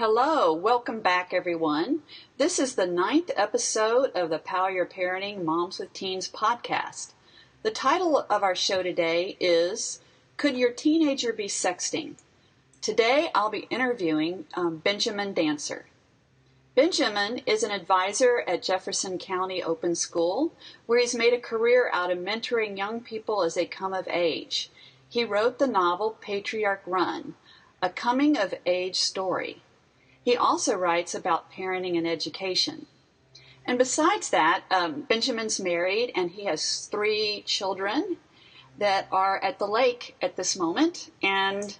Hello, welcome back, everyone. This is the ninth episode of the Power Your Parenting Moms with Teens podcast. The title of our show today is Could Your Teenager Be Sexting? Today I'll be interviewing um, Benjamin Dancer. Benjamin is an advisor at Jefferson County Open School, where he's made a career out of mentoring young people as they come of age. He wrote the novel Patriarch Run, a coming of age story. He also writes about parenting and education. And besides that, um, Benjamin's married and he has three children that are at the lake at this moment, and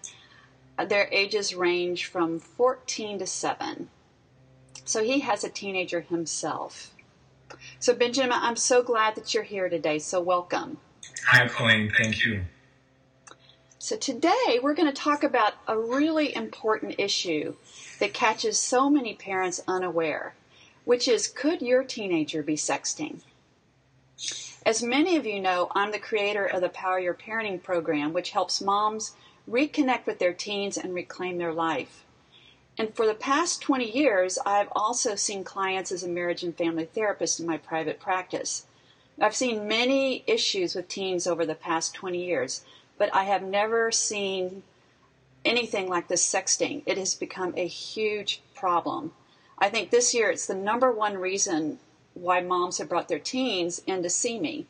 their ages range from 14 to 7. So he has a teenager himself. So, Benjamin, I'm so glad that you're here today. So, welcome. Hi, Colleen. Thank you. So, today we're going to talk about a really important issue that catches so many parents unaware, which is could your teenager be sexting? As many of you know, I'm the creator of the Power Your Parenting program, which helps moms reconnect with their teens and reclaim their life. And for the past 20 years, I've also seen clients as a marriage and family therapist in my private practice. I've seen many issues with teens over the past 20 years, but I have never seen anything like this sexting. It has become a huge problem. I think this year it's the number one reason why moms have brought their teens in to see me.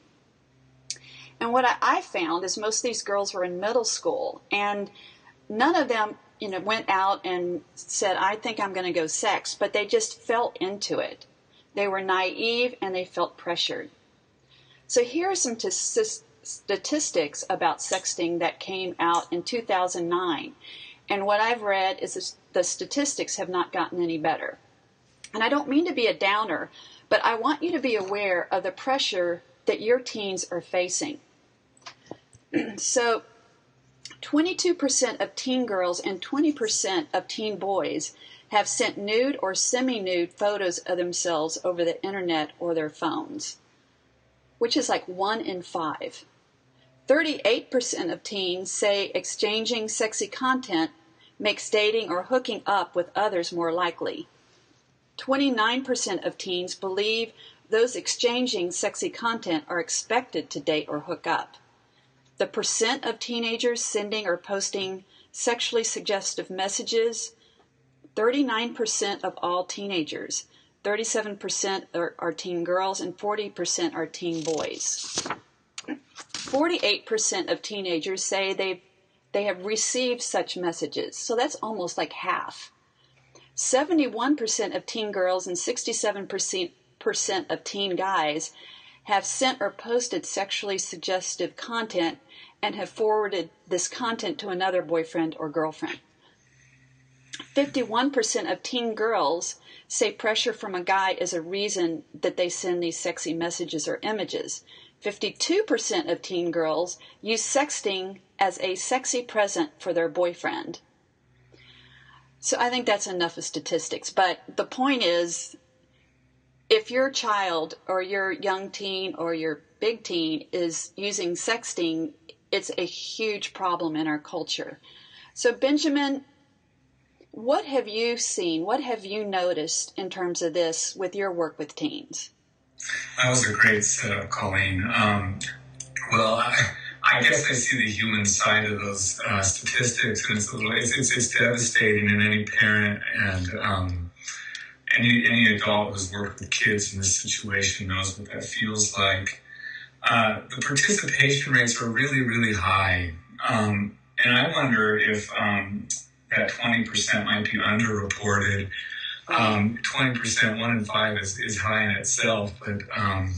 And what I, found is most of these girls were in middle school, and none of them, you know, went out and said, "I think I'm going to go sex," but they just fell into it. They were naive and they felt pressured. So here are some t- statistics about sexting that came out in 2009. And what I've read is the statistics have not gotten any better. And I don't mean to be a downer, but I want you to be aware of the pressure that your teens are facing. so, 22% of teen girls and 20% of teen boys have sent nude or semi nude photos of themselves over the internet or their phones, which is like one in five. 38% of teens say exchanging sexy content makes dating or hooking up with others more likely. 29% of teens believe those exchanging sexy content are expected to date or hook up. The percent of teenagers sending or posting sexually suggestive messages 39% of all teenagers, 37% are, are teen girls, and 40% are teen boys. 48% of teenagers say they they have received such messages. So that's almost like half. 71% of teen girls and 67% of teen guys have sent or posted sexually suggestive content and have forwarded this content to another boyfriend or girlfriend. 51% of teen girls say pressure from a guy is a reason that they send these sexy messages or images. 52% of teen girls use sexting as a sexy present for their boyfriend. So I think that's enough of statistics. But the point is, if your child or your young teen or your big teen is using sexting, it's a huge problem in our culture. So, Benjamin, what have you seen? What have you noticed in terms of this with your work with teens? That was a great setup, Colleen. Um, well, I, I, guess I see the human side of those uh, statistics, and it's, it's, it's, it's, devastating. And any parent and um, any any adult who's worked with kids in this situation knows what that feels like. Uh, the participation rates are really, really high, um, and I wonder if um, that twenty percent might be underreported um, 20%, one in five is, is high in itself, but um,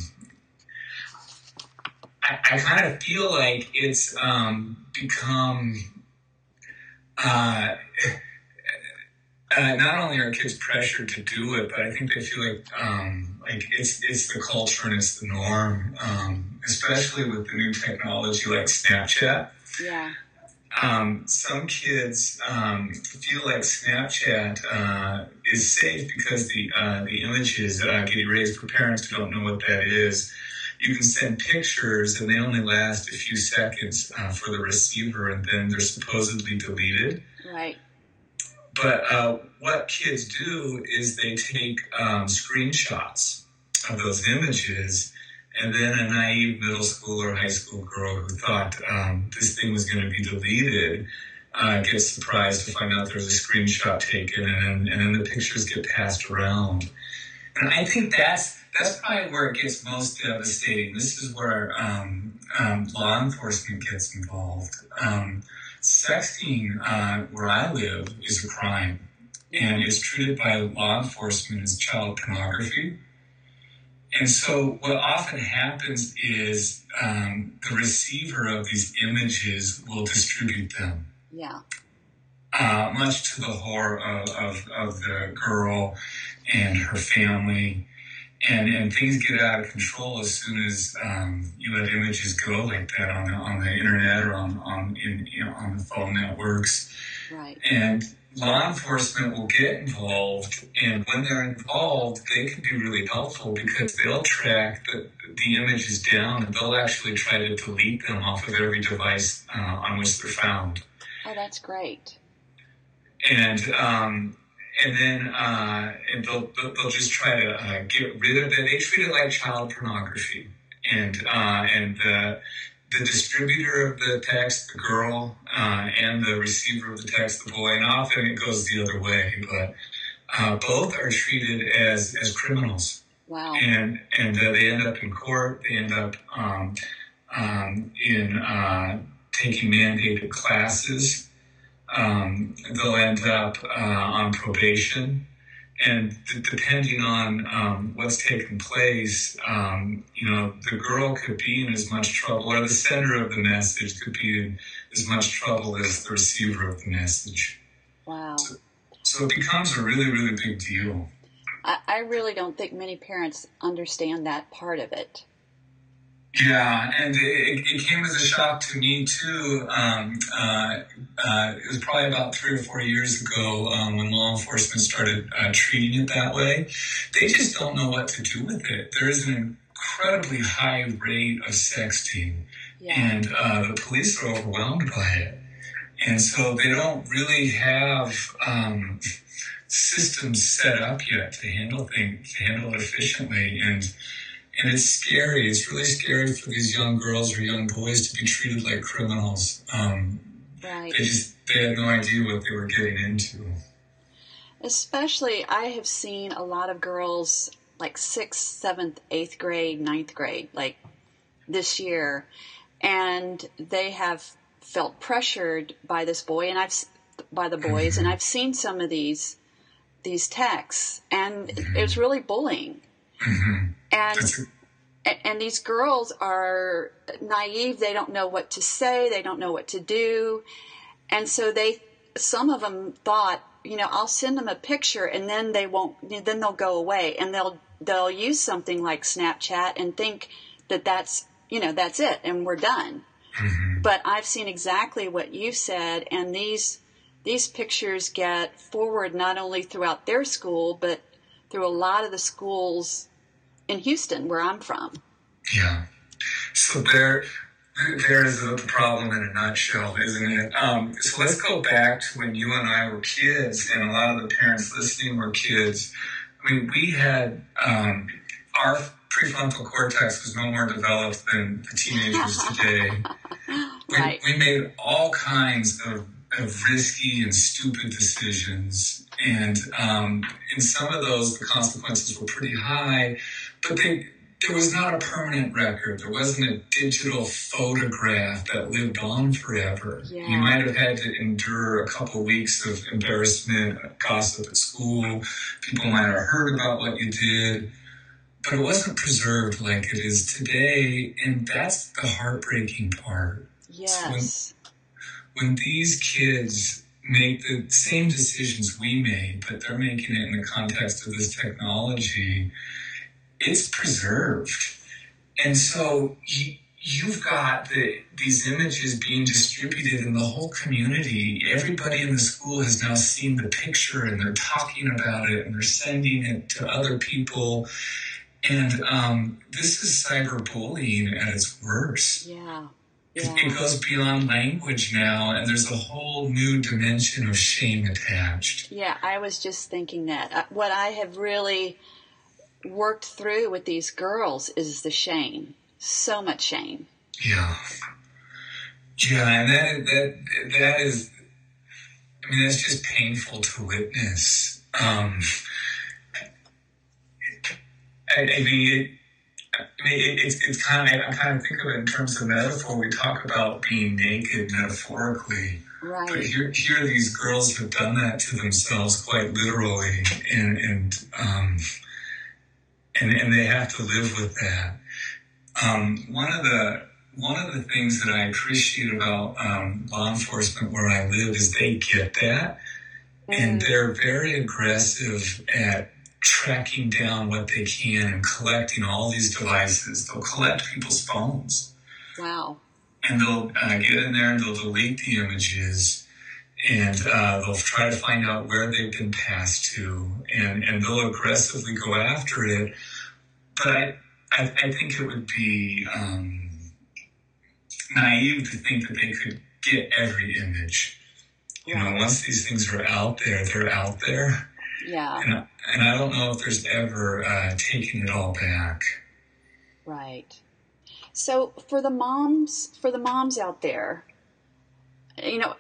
I, I kind of feel like it's um, become uh, uh, not only are kids pressured to do it, but I think they feel like um, like it's it's the culture and it's the norm, um, especially with the new technology like Snapchat. Yeah. Um, some kids um, feel like Snapchat uh, is safe because the uh, the images uh, get erased. For parents who don't know what that is, you can send pictures and they only last a few seconds uh, for the receiver, and then they're supposedly deleted. Right. But uh, what kids do is they take um, screenshots of those images, and then a naive middle school or high school girl who thought um, this thing was going to be deleted uh, gets surprised to find out there's a screenshot taken, and, and then the pictures get passed around. And I think that's that's probably where it gets most devastating. This is where um, um, law enforcement gets involved. Um, sexting, uh, where I live, is a crime and is treated by law enforcement as child pornography. And so, what often happens is um, the receiver of these images will distribute them. Yeah. Uh, much to the horror of, of, of the girl and her family and and things get out of control as soon as um, you let images go like that on the on the internet or on on in, you know, on the phone networks. Right. And law enforcement will get involved, and when they're involved, they can be really helpful because they'll track the, the images down and they'll actually try to delete them off of every device uh, on which they're found. Oh, that's great. And um, and then uh, and they'll, they'll just try to uh, get rid of it. They treat it like child pornography, and uh, and the distributor of the text, the girl, uh, and the receiver of the text, the boy, and often it goes the other way, but uh, both are treated as as criminals. Wow. And and uh, they end up in court. They end up um, um, in taking mandated classes um, they'll end up uh, on probation. And d- depending on um, what's taken place, um, you know, the girl could be in as much trouble, or the sender of the message could be in as much trouble as the receiver of the message. Wow. So, so it becomes a really, really big deal. I, I really don't think many parents understand that part of it. Yeah, and it, it, came as a shock to me too. Um, uh, uh, it was probably about three or four years ago um, when law enforcement started uh, treating it that way. They just don't know what to do with it. There is an incredibly high rate of sexting, Yeah. and uh, the police are overwhelmed by it. And so they don't really have um, systems set up yet to handle things, to handle it efficiently. And and it's scary. It's really scary for these young girls or young boys to be treated like criminals. Um, Right. they just they had no idea what they were getting into. Especially, I have seen a lot of girls like sixth, seventh, eighth grade, ninth grade, like this year, and they have felt pressured by this boy, and I've by the boys, and I've seen some of these these texts, and it was really bullying. hmm And and, these girls are naive. They don't know what to say. They don't know what to do. And so they some of them thought you know i'll send them a picture and then they won't then they'll go away and they'll they'll use something like snapchat and think that that's you know that's it and we're done. Mhm. but i've seen exactly what you said and these these pictures get forward not only throughout their school but through a lot of the schools in houston where i'm from Yeah. So there, there is a the problem in a nutshell, isn't it? Um, so let's go back to when you and I were kids, and a lot of the parents listening were kids. I mean, we had um, our prefrontal cortex was no more developed than the teenagers today. We, Right. we made all kinds of, of risky and stupid decisions. And um, in some of those, the consequences were pretty high, but they, there was not a permanent record. There wasn't a digital photograph that lived on forever. Yeah. You might have had to endure a couple weeks of embarrassment, gossip at school. People might have heard about what you did but it wasn't preserved like it is today, and that's the heartbreaking part. Yes. When these kids make the same decisions we made, but they're making it in the context of this technology, it's preserved. And so you, you've got the, these images being distributed in the whole community. Everybody in the school has now seen the picture and they're talking about it and they're sending it to other people. And um, this is cyberbullying at its worst. Yeah. Yeah. It goes beyond language now, and there's a whole new dimension of shame attached. Yeah, I was just thinking that. Uh, what I have really worked through with these girls is the shame. So much shame. Yeah. Yeah, and that that that is I mean that's just painful to witness. Um I, I mean it, I mean, it's, it's kind of, I kind of think of it in terms of metaphor. We talk about being naked metaphorically. Right. But here, here these girls have done that to themselves quite literally, and and um, and and they have to live with that. Um, one of the one of the things that I appreciate about um, law enforcement where I live is they get that, mm. and they're very aggressive at tracking down what they can and collecting all these devices. They'll collect people's phones. Wow. And they'll uh, get in there and they'll delete the images and uh, they'll try to find out where they've been passed to and, and they'll aggressively go after it. But I, I, I think it would be um, naive to think that they could get every image. You know, once these things are out there, they're out there. Yeah. And, and I don't know if there's ever uh, taking it all back. Right. So for the moms, for the moms out there, you know,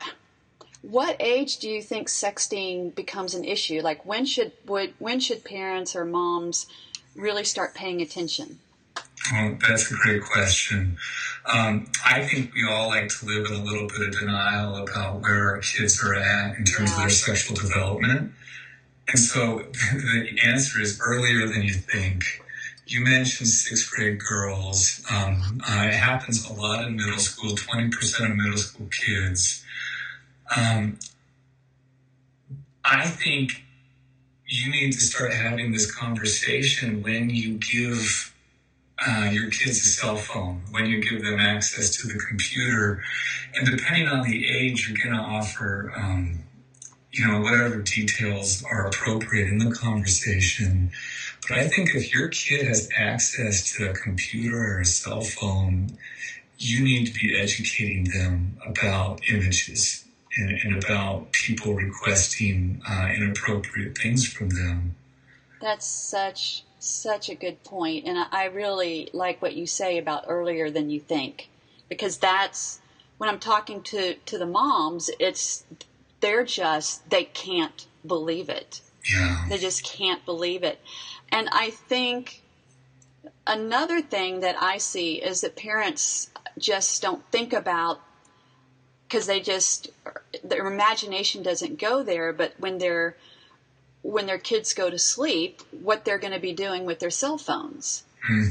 what age do you think sexting becomes an issue? Like when should would when should parents or moms really start paying attention? Well, that's a great question. Um, I think we all like to live in a little bit of denial about where our kids are at in terms yeah. of their sexual development. And so the answer is earlier than you think. You mentioned sixth grade girls. Um, uh, it happens a lot in middle school, 20% of middle school kids. Um, I think you need to start having this conversation when you give uh, your kids a cell phone, when you give them access to the computer. And depending on the age, you're going to offer um, you know, whatever details are appropriate in the conversation. But I think if your kid has access to a computer or a cell phone, you need to be educating them about images and, and about people requesting uh, inappropriate things from them. That's such such a good point, and I really like what you say about earlier than you think, because that's when I'm talking to to the moms. It's they're just they can't believe it. Yeah. They just can't believe it. And I think another thing that I see is that parents just don't think about because they just their imagination doesn't go there but when they're when their kids go to sleep what they're going to be doing with their cell phones hmm.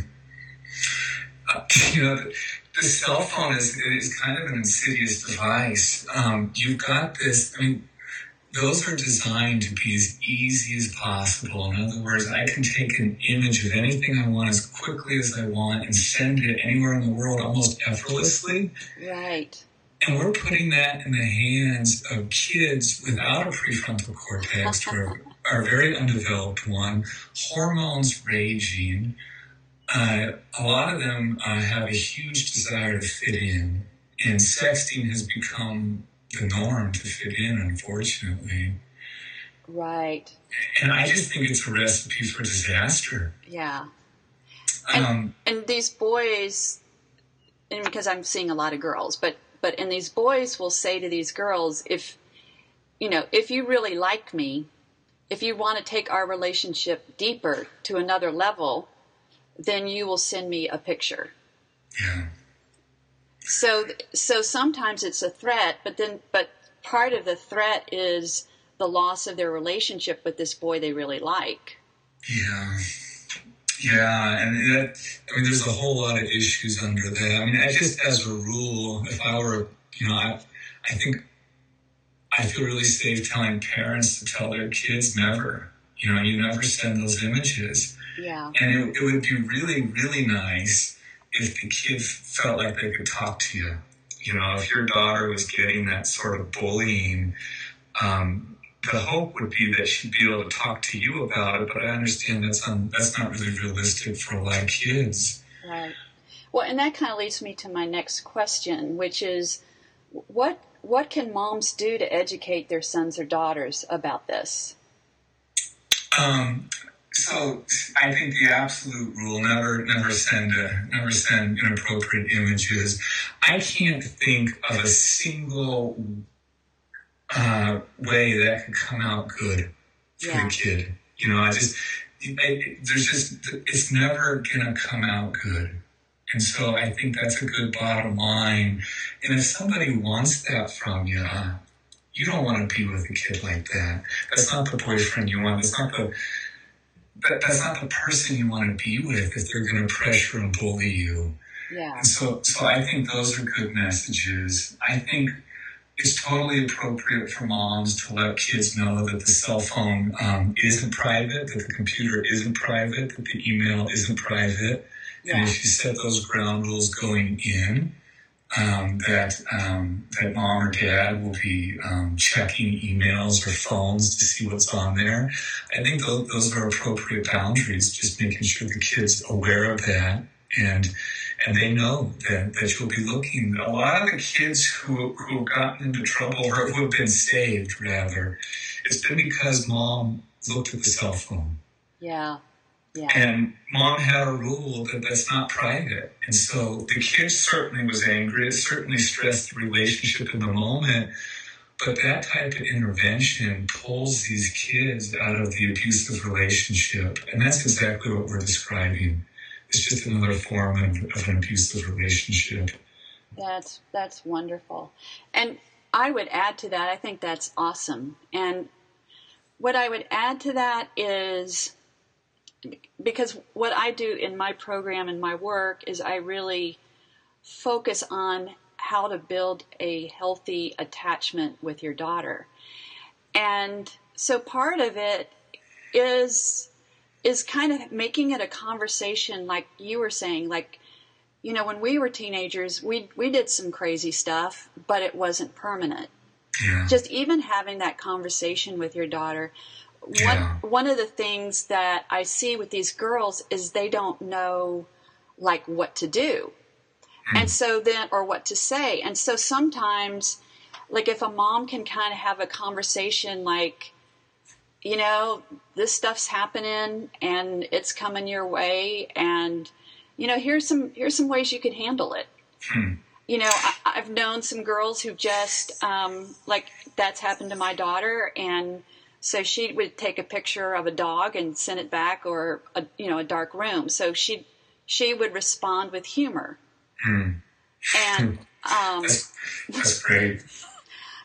uh, you know the cell phone is, is kind of an insidious device. Um, you've got this, I mean, those are designed to be as easy as possible. In other words, I can take an image of anything I want as quickly as I want and send it anywhere in the world almost effortlessly. Right. And we're putting that in the hands of kids without a prefrontal cortex or, a very undeveloped one, hormones raging, uh, a lot of them uh, have a huge desire to fit in, and sexting has become the norm to fit in, unfortunately. Right. And I just think it's a recipe for disaster. Yeah. And, um, and these boys, and because I'm seeing a lot of girls, but but and these boys will say to these girls, if you know, if you really like me, if you want to take our relationship deeper to another level, then you will send me a picture. Yeah. So so sometimes it's a threat, but then but part of the threat is the loss of their relationship with this boy they really like. Yeah. Yeah, and that, I mean, there's a whole lot of issues under that. I mean, I just, as a rule, if I were, you know, I, I think I feel really safe telling parents to tell their kids never. You know, you never send those images. Yeah. And it, it would be really, really nice if the kid felt like they could talk to you. You know, if your daughter was getting that sort of bullying, um, the hope would be that she'd be able to talk to you about it. But I understand that's un, that's not really realistic for a lot of kids. Right. Well, and that kind of leads me to my next question, which is, what what can moms do to educate their sons or daughters about this? Um, so I think the absolute rule never never send a, never send inappropriate images. I can't think of a single uh, way that could come out good for yeah. the kid. You know, I just I, there's just it's never gonna come out good. And so I think that's a good bottom line. And if somebody wants that from you, you don't want to be with a kid like that. That's not the boyfriend you want. That's not the that, that's not the person you want to be with if they're going to pressure and bully you. Yeah. And so, so I think those are good messages. I think it's totally appropriate for moms to let kids know that the cell phone um, isn't private, that the computer isn't private, that the email isn't private. Yeah. And if you set those ground rules going in, um, that um, that mom or dad will be um, checking emails or phones to see what's on there. I think those, those are appropriate boundaries. Just making sure the kids aware of that and and they know that, that you'll be looking. A lot of the kids who who have gotten into trouble or who have been saved, rather, it's been because mom looked at the cell phone. Yeah. Yeah. And mom had a rule that that's not private. And so the kid certainly was angry. It certainly stressed the relationship in the moment. But that type of intervention pulls these kids out of the abusive relationship. And that's exactly what we're describing. It's just another form of, of an abusive relationship. That's that's wonderful. And I would add to that, I think that's awesome. And what I would add to that is because what I do in my program and my work is I really focus on how to build a healthy attachment with your daughter. And so part of it is is kind of making it a conversation like you were saying like you know when we were teenagers we we did some crazy stuff but it wasn't permanent. Yeah. Just even having that conversation with your daughter yeah. one one of the things that I see with these girls is they don't know like what to do. Mm. And so then or what to say. And so sometimes like if a mom can kind of have a conversation like you know, this stuff's happening and it's coming your way and you know, here's some here's some ways you could handle it. Hmm. You know, I, have known some girls who just um, like that's happened to my daughter, and so she would take a picture of a dog and send it back, or a, you know, a dark room. So she she would respond with humor. Hmm. And um, that's, that's great.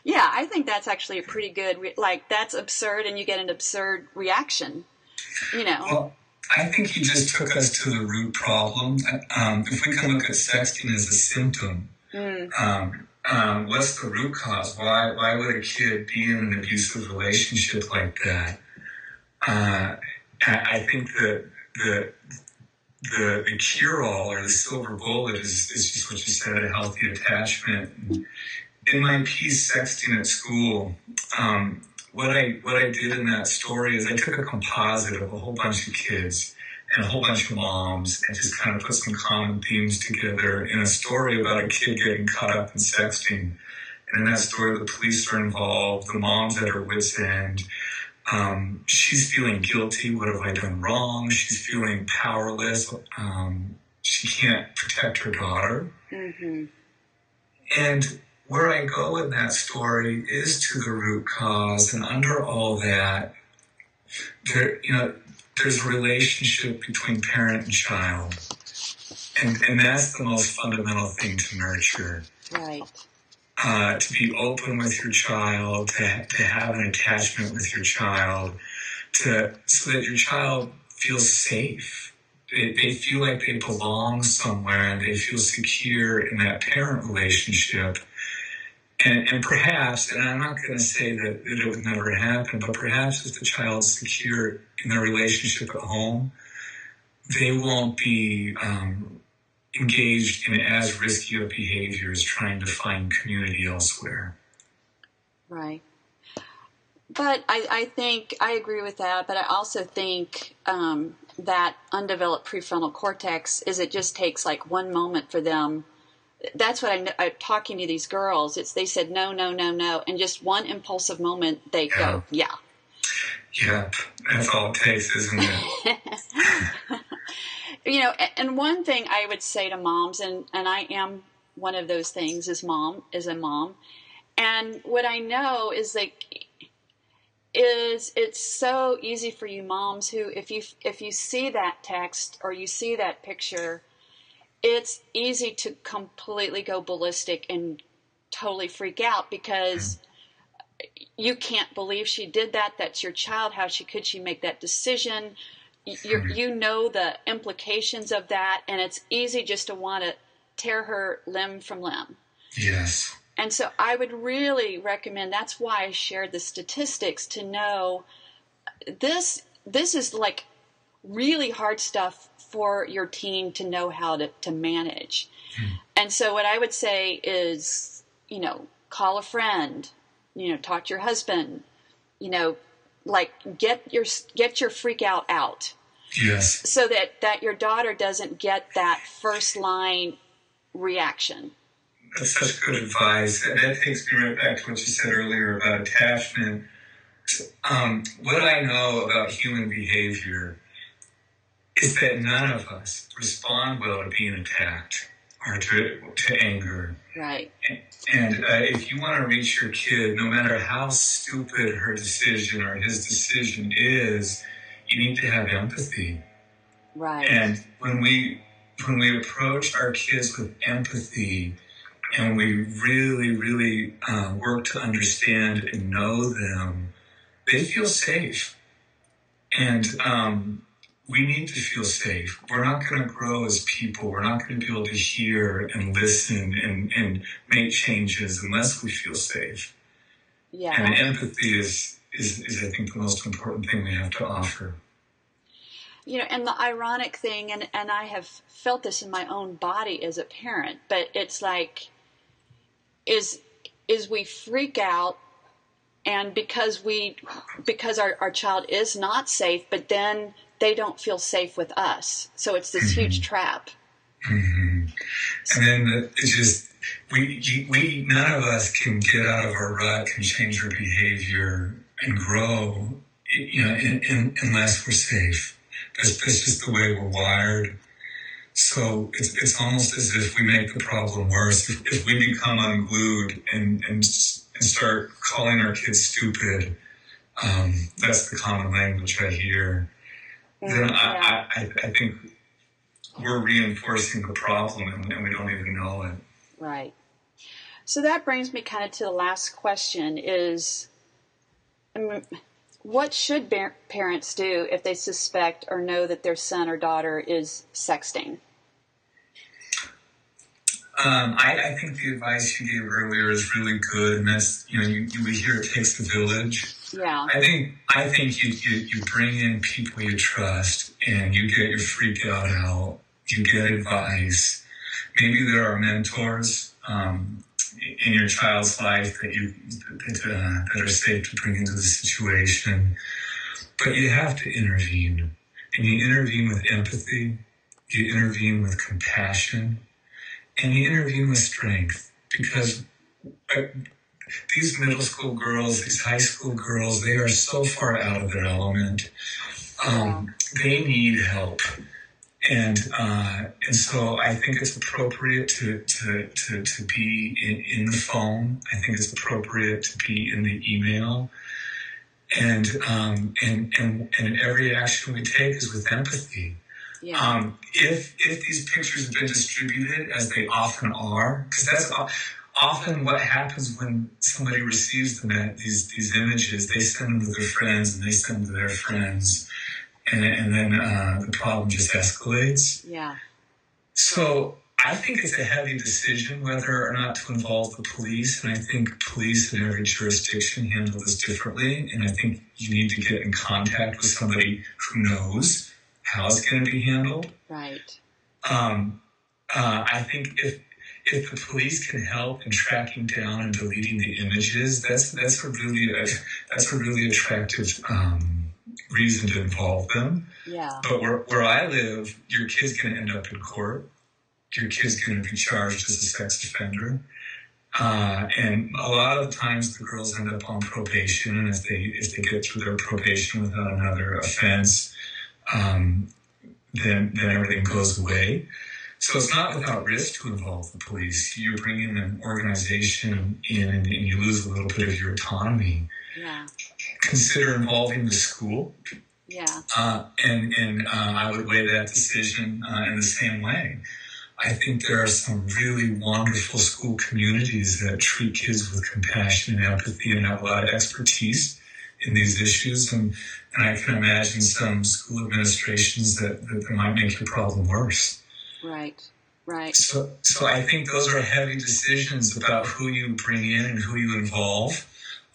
Yeah, I think that's actually a pretty good. Re- like that's absurd, and you get an absurd reaction. You know. Well, I think he just took us to the root problem. Um, if we can look at sexting as a symptom, mm. um, um, what's the root cause? Why why would a kid be in an abusive relationship like that? Uh, I think that the the the cure all or the silver bullet is, is just what you said, a healthy attachment. In my piece, sexting at school, um, what I what I did in that story is I took a composite of a whole bunch of kids and a whole bunch of moms and just kind of put some common themes together in a story about a kid getting caught up in sexting. And in that story, the police are involved, the mom's at her wits' end. Um, she's feeling guilty. What have I done wrong? She's feeling powerless. Um, she can't protect her daughter. Mm-hmm. And where I go in that story is to the root cause. And under all that, there, you know, there's a relationship between parent and child. And, and that's the most fundamental thing to nurture. Right. Uh, to be open with your child, to, to have an attachment with your child, to so that your child feels safe. They, they feel like they belong somewhere and they feel secure in that parent relationship. And, and perhaps, and I'm not going to say that it would never happen, but perhaps if the child's secure in their relationship at home, they won't be um, engaged in as risky of behaviors trying to find community elsewhere. Right. But I, I think I agree with that. But I also think um, that undeveloped prefrontal cortex is it just takes like one moment for them. That's what I'm, I'm talking to these girls. It's they said no, no, no, no, and just one impulsive moment they yeah. go, yeah. Yep, that's all it takes, isn't it? you know, and one thing I would say to moms, and and I am one of those things, is mom is a mom, and what I know is like is it's so easy for you moms who if you if you see that text or you see that picture it's easy to completely go ballistic and totally freak out because you can't believe she did that. That's your child. How she could she make that decision? You hmm. you know the implications of that and it's easy just to want to tear her limb from limb. Yes. And so I would really recommend that's why I shared the statistics to know this this is like really hard stuff for your team to know how to, to manage. Hmm. And so what I would say is, you know, call a friend, you know, talk to your husband, you know, like get your get your freak out out. Yes. So that that your daughter doesn't get that first line reaction. That's such good advice. And that takes me right back to what you said earlier about attachment. Um, what I know about human behavior is that none of us respond well to being attacked or to, to anger. Right. And, and uh, if you want to reach your kid, no matter how stupid her decision or his decision is, you need to have empathy. Right. And when we when we approach our kids with empathy, and we really, really uh, work to understand and know them, they feel safe. And um, we need to feel safe. We're not going to grow as people. We're not going to be able to hear and listen and, and make changes unless we feel safe. Yeah. And empathy is, is, is, I think, the most important thing we have to offer. You know, and the ironic thing, and, and I have felt this in my own body as a parent, but it's like is is we freak out and because we because our, our child is not safe but then they don't feel safe with us so it's this mm-hmm. huge trap mm-hmm. and then it's just we we none of us can get out of our rut can change our behavior and grow you know in, in, unless we're safe that's, that's just the way we're wired so it's, it's almost as if we make the problem worse. If, if we become unglued and, and, and start calling our kids stupid, um, that's the common language I hear. Then I, I, I think we're reinforcing the problem and, and we don't even know it. Right. So that brings me kind of to the last question is I mean, what should parents do if they suspect or know that their son or daughter is sexting? Um, I, I, think the advice you gave earlier is really good, and that's you know you, you, we hear it takes the village. Yeah. I think I think you, you you bring in people you trust, and you get your freak out out. You get advice. Maybe there are mentors um, in your child's life that you that, uh, that are safe to bring into the situation, but you have to intervene, and you intervene with empathy. You intervene with compassion and you intervene with strength because uh, these middle school girls, these high school girls, they are so far out of their element. Um, they need help. And uh, and so I think it's appropriate to to, to, to be in, in the phone. I think it's appropriate to be in the email. And um, and and and every action we take is with empathy. Yeah. Um, if if these pictures have been distributed as they often are, because that's often what happens when somebody receives them, these these images, they send them to their friends and they send them to their friends, and and then uh, the problem just escalates. Yeah. So I think it's a heavy decision whether or not to involve the police, and I think police in every jurisdiction handle this differently. And I think you need to get in contact with somebody who knows how it's going to be handled. Right. Um, uh, I think if if the police can help in tracking down and deleting the images, that's that's a really a, that's a really attractive um, reason to involve them. Yeah. But where where I live, your kid's going to end up in court. Your kid's going to be charged as a sex offender. Uh, and a lot of times the girls end up on probation, and if they if they get through their probation without another offense, um, then then everything goes away. So it's not without risk to involve the police. You bring in an organization in and you lose a little bit of your autonomy. Yeah. Consider involving the school. Yeah. Uh, and and uh, I would weigh that decision uh, in the same way. I think there are some really wonderful school communities that treat kids with compassion and empathy and have a lot of expertise in these issues. And, and I can imagine some school administrations that, that, might make your problem worse. Right, right. So, so I think those are heavy decisions about who you bring in and who you involve.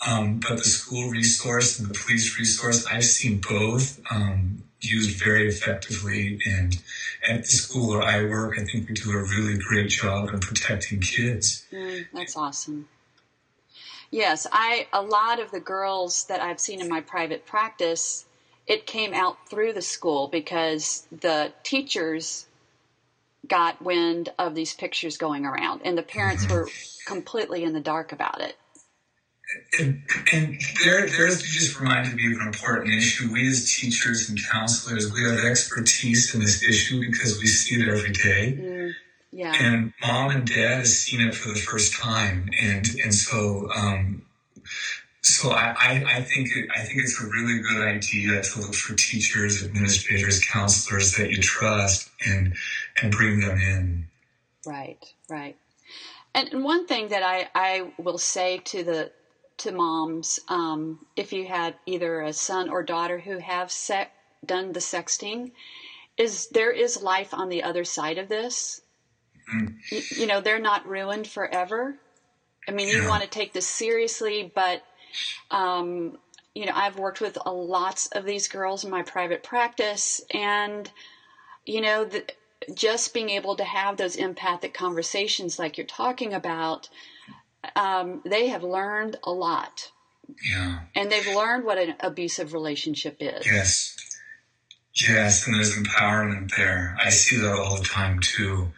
Um, but the school resource and the police resource, I've seen both um, used very effectively. And at the school where I work, I think we do a really great job in protecting kids. Mm, that's awesome. Yes, I a lot of the girls that I've seen in my private practice, it came out through the school because the teachers got wind of these pictures going around, and the parents were completely in the dark about it. And, and there, there's just reminded me of an important issue. We as teachers and counselors, we have expertise in this issue because we see it every day. Mm, yeah. And mom and dad has seen it for the first time, and and so um, so I, I, I think it, I think it's a really good idea to look for teachers, administrators, counselors that you trust, and and bring them in. Right, right. And, and one thing that I, I will say to the to moms, um, if you had either a son or daughter who have sec- done the sexting, is there is life on the other side of this. Mm. You, you, know, they're not ruined forever. I mean, you Yeah. want to take this seriously, but um, you know, I've worked with a lots of these girls in my private practice, and you know, the, just being able to have those empathic conversations like you're talking about, um, they have learned a lot, Yeah. and they've learned what an abusive relationship is. Yes. Yes, and there's empowerment there. I see that all the time too.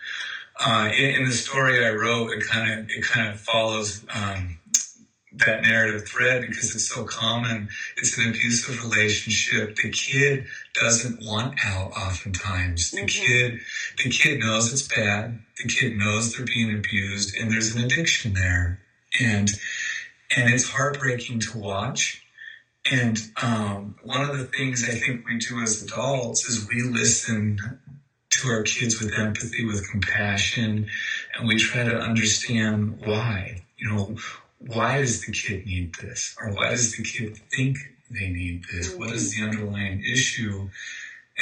Uh, in, in the story I wrote, it kind of it kind of follows um, that narrative thread because it's so common. It's an abusive relationship. The kid doesn't want out. Oftentimes, the Mhm. kid the kid knows it's bad. The kid knows they're being abused, and there's an addiction there, and and it's heartbreaking to watch. And um, one of the things I think we do as adults is we listen to our kids with empathy, with compassion, and we try to understand why. You know, why does the kid need this? Or why does the kid think they need this? What is the underlying issue?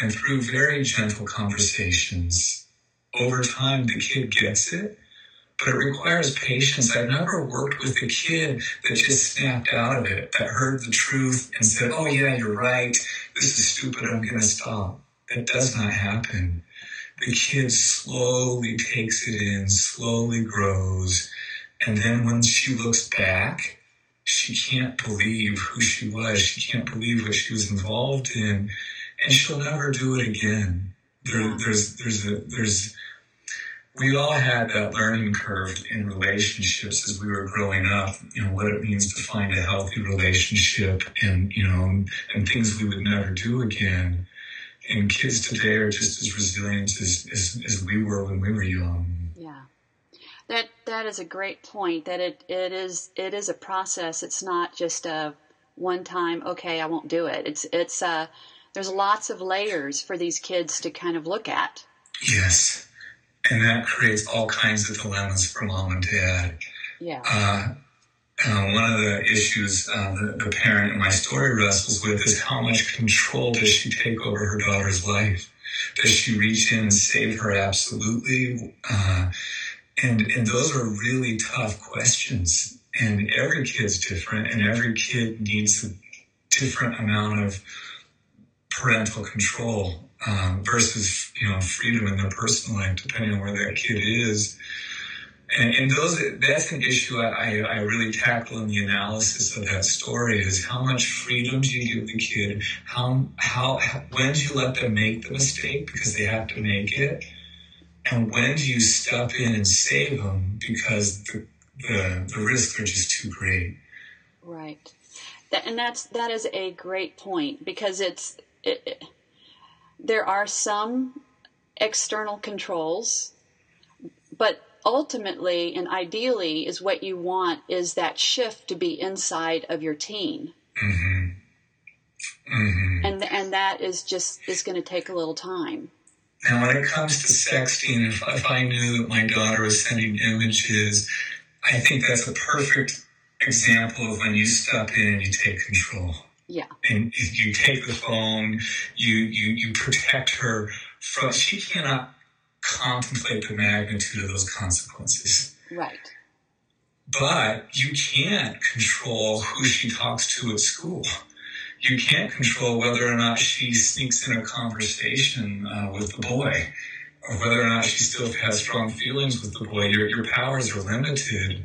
And through very gentle conversations, over time, the kid gets it. But it requires patience. I've never worked with a kid that just snapped out of it, that heard the truth and said, Oh, yeah, you're right. This is stupid. I'm going to stop. That does not happen. The kid slowly takes it in, slowly grows. And then when she looks back, she can't believe who she was. She can't believe what she was involved in. And she'll never do it again. There, there's, there's a, there's, we all had that learning curve in relationships as we were growing up, you know, what it means to find a healthy relationship and, you know, and things we would never do again. And kids today are just as resilient as, as, as we were when we were young. That that is a great point. That it, it is it is a process. It's not just a one time. Okay, I won't do it. It's it's uh there's lots of layers for these kids to kind of look at. Yes. And that creates all kinds of dilemmas for mom and dad. Yeah. Uh, uh, one of the issues uh, the, the parent in my story wrestles with is how much control does she take over her daughter's life? Does she reach in and save her? Absolutely. Uh, and and those are really tough questions. And every kid's different, and every kid needs a different amount of parental control um, versus you know freedom in their personal life, depending on where that kid is. And, and those that's an issue I, I really tackle in the analysis of that story is how much freedom do you give the kid? How how when do you let them make the mistake because they have to make it? And when do you step in and save them because the the, the risks are just too great? Right. That, and that's that is a great point because it's it, it, there are some external controls, but ultimately and ideally is what you want is that shift to be inside of your teen. Mm-hmm. Mm-hmm. And and that is just is going to take a little time. Now, when it comes to sexting, if, if I knew that my daughter was sending images, I think that's a perfect example of when you step in and you take control. Yeah. And you take the phone, you you you protect her from. She cannot contemplate the magnitude of those consequences. Right. But you can't control who she talks to at school. You can't control whether or not she sneaks in a conversation uh, with the boy, or whether or not she still has strong feelings with the boy. Your your powers are limited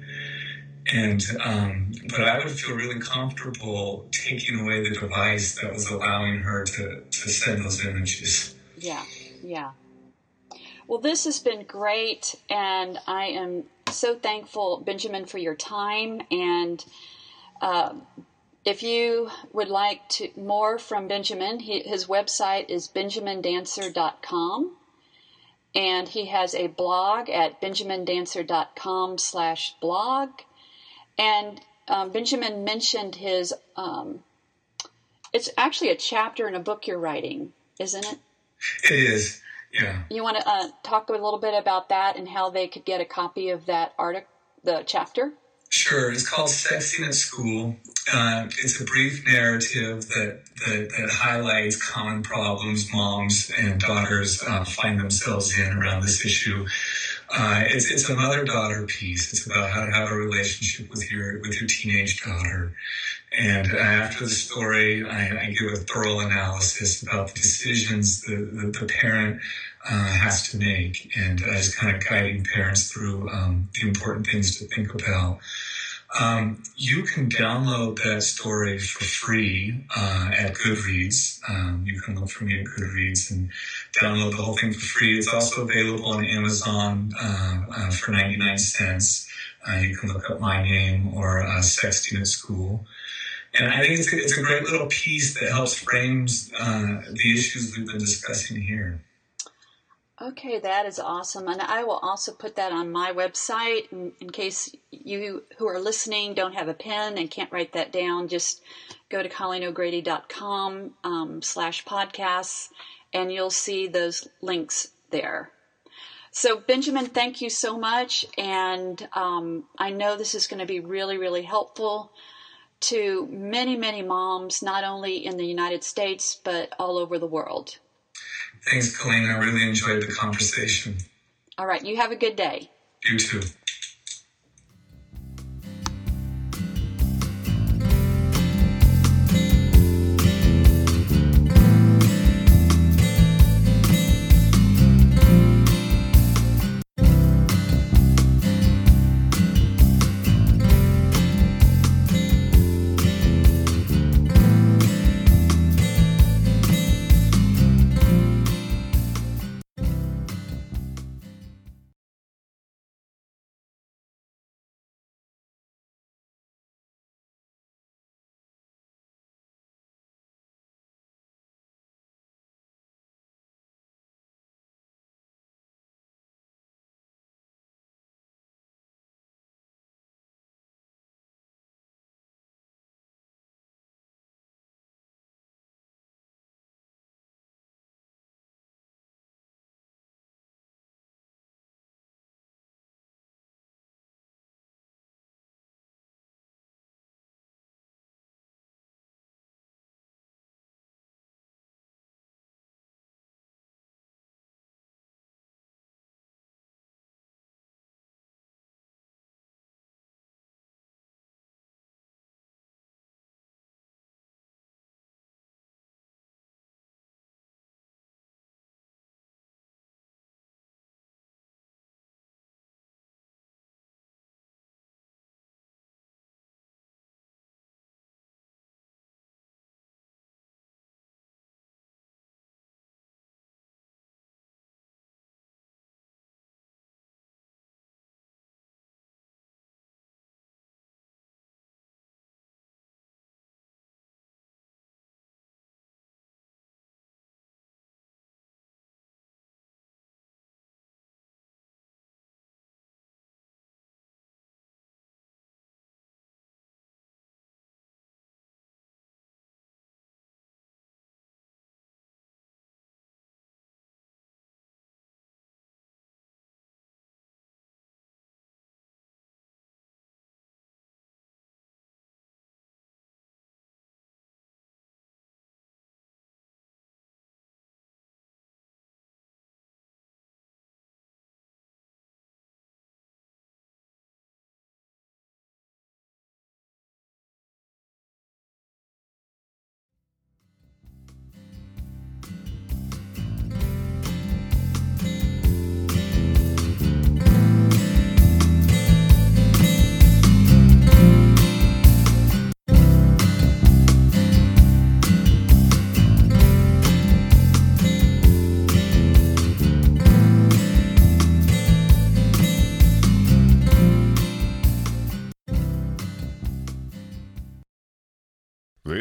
and um, but I would feel really comfortable taking away the device that was allowing her to, to send those images. Yeah, yeah. Well, this has been great, and I am so thankful, Benjamin, for your time. And uh, if you would like to more from Benjamin, he, his website is benjamindancer.com. And he has a blog at benjamindancer.com slash blog. And um, Benjamin mentioned his, um, it's actually a chapter in a book you're writing, isn't it? It is, yeah. You want to uh, talk a little bit about that and how they could get a copy of that article, the chapter? Sure. It's called Sexting at School. Uh, it's a brief narrative that, that, that, highlights common problems moms and daughters uh, find themselves in around this issue. Uh, it's, it's a mother daughter piece. It's about how to have a relationship with your with your teenage daughter. And after the story, I, I give a thorough analysis about the decisions the, the, the parent uh, has to make, and as kind of guiding parents through um, the important things to think about. Um, you can download that story for free uh, at Goodreads. Um, you can look for me at Goodreads and download the whole thing for free. It's also available on Amazon uh, uh, for 99 cents. Uh, you can look up my name or uh, Sexting at School. And I think it's a, it's a great little piece that helps frame uh, the issues we've been discussing here. Okay, that is awesome. And I will also put that on my website in, in, case you who are listening don't have a pen and can't write that down. Just go to ColleenO'Grady.com um, slash podcasts and you'll see those links there. So, Benjamin, thank you so much. And um, I know this is going to be really, really helpful to many, many moms, not only in the United States, but all over the world. Thanks, Colleen. I really enjoyed the conversation. All right. You have a good day. You too.